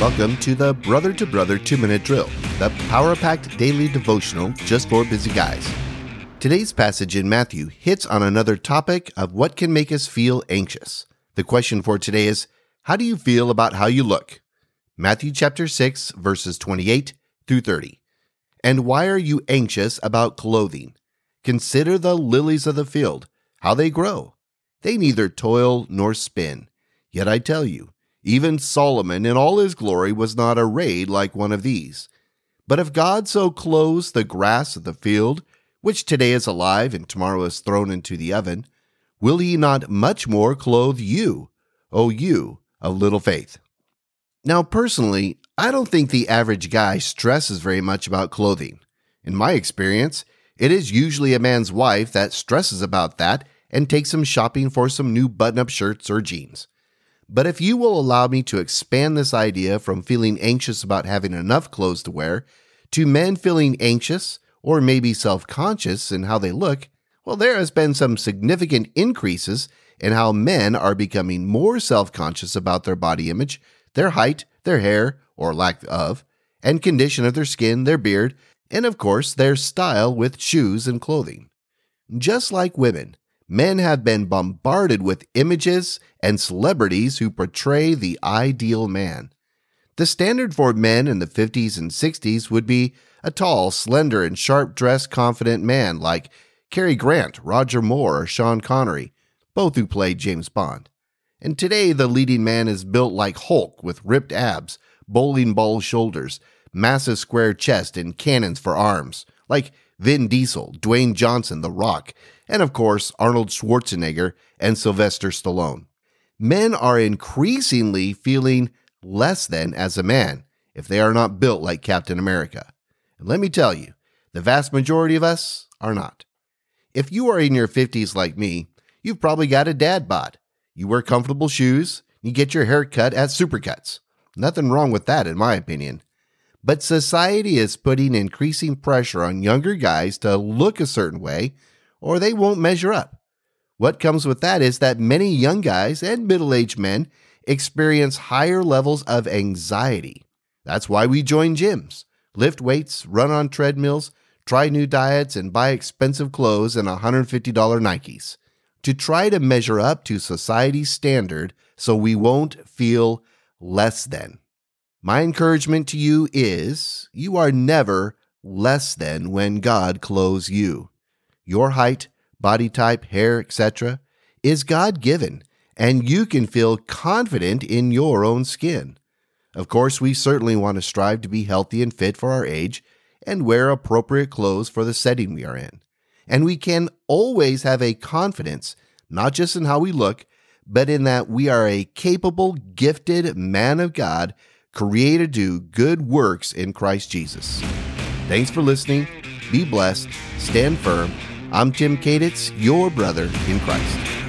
Welcome to the Brother to Brother 2 Minute Drill, the power packed daily devotional just for busy guys. Today's passage in Matthew hits on another topic of what can make us feel anxious. The question for today is How do you feel about how you look? Matthew chapter 6, verses 28 through 30. And why are you anxious about clothing? Consider the lilies of the field, how they grow. They neither toil nor spin. Yet I tell you, even Solomon in all his glory was not arrayed like one of these. But if God so clothes the grass of the field, which today is alive and tomorrow is thrown into the oven, will he not much more clothe you, O you of little faith? Now, personally, I don't think the average guy stresses very much about clothing. In my experience, it is usually a man's wife that stresses about that and takes him shopping for some new button up shirts or jeans. But if you will allow me to expand this idea from feeling anxious about having enough clothes to wear to men feeling anxious or maybe self conscious in how they look, well, there has been some significant increases in how men are becoming more self conscious about their body image, their height, their hair, or lack of, and condition of their skin, their beard, and of course, their style with shoes and clothing. Just like women, men have been bombarded with images and celebrities who portray the ideal man. The standard for men in the 50s and 60s would be a tall, slender, and sharp dressed, confident man like Cary Grant, Roger Moore, or Sean Connery, both who played James Bond. And today, the leading man is built like Hulk with ripped abs, bowling ball shoulders, massive square chest, and cannons for arms, like Vin Diesel, Dwayne Johnson, The Rock, and of course, Arnold Schwarzenegger and Sylvester Stallone. Men are increasingly feeling less than as a man if they are not built like Captain America. And let me tell you, the vast majority of us are not. If you are in your 50s like me, you've probably got a dad bod. You wear comfortable shoes, you get your hair cut at Supercuts. Nothing wrong with that, in my opinion. But society is putting increasing pressure on younger guys to look a certain way, or they won't measure up. What comes with that is that many young guys and middle aged men experience higher levels of anxiety. That's why we join gyms, lift weights, run on treadmills, try new diets, and buy expensive clothes and $150 Nikes to try to measure up to society's standard so we won't feel less than. My encouragement to you is you are never less than when God clothes you. Your height, body type, hair, etc., is God given, and you can feel confident in your own skin. Of course, we certainly want to strive to be healthy and fit for our age and wear appropriate clothes for the setting we are in. And we can always have a confidence, not just in how we look, but in that we are a capable, gifted man of God created to do good works in Christ Jesus. Thanks for listening. Be blessed. Stand firm. I'm Tim Kaditz, your brother in Christ.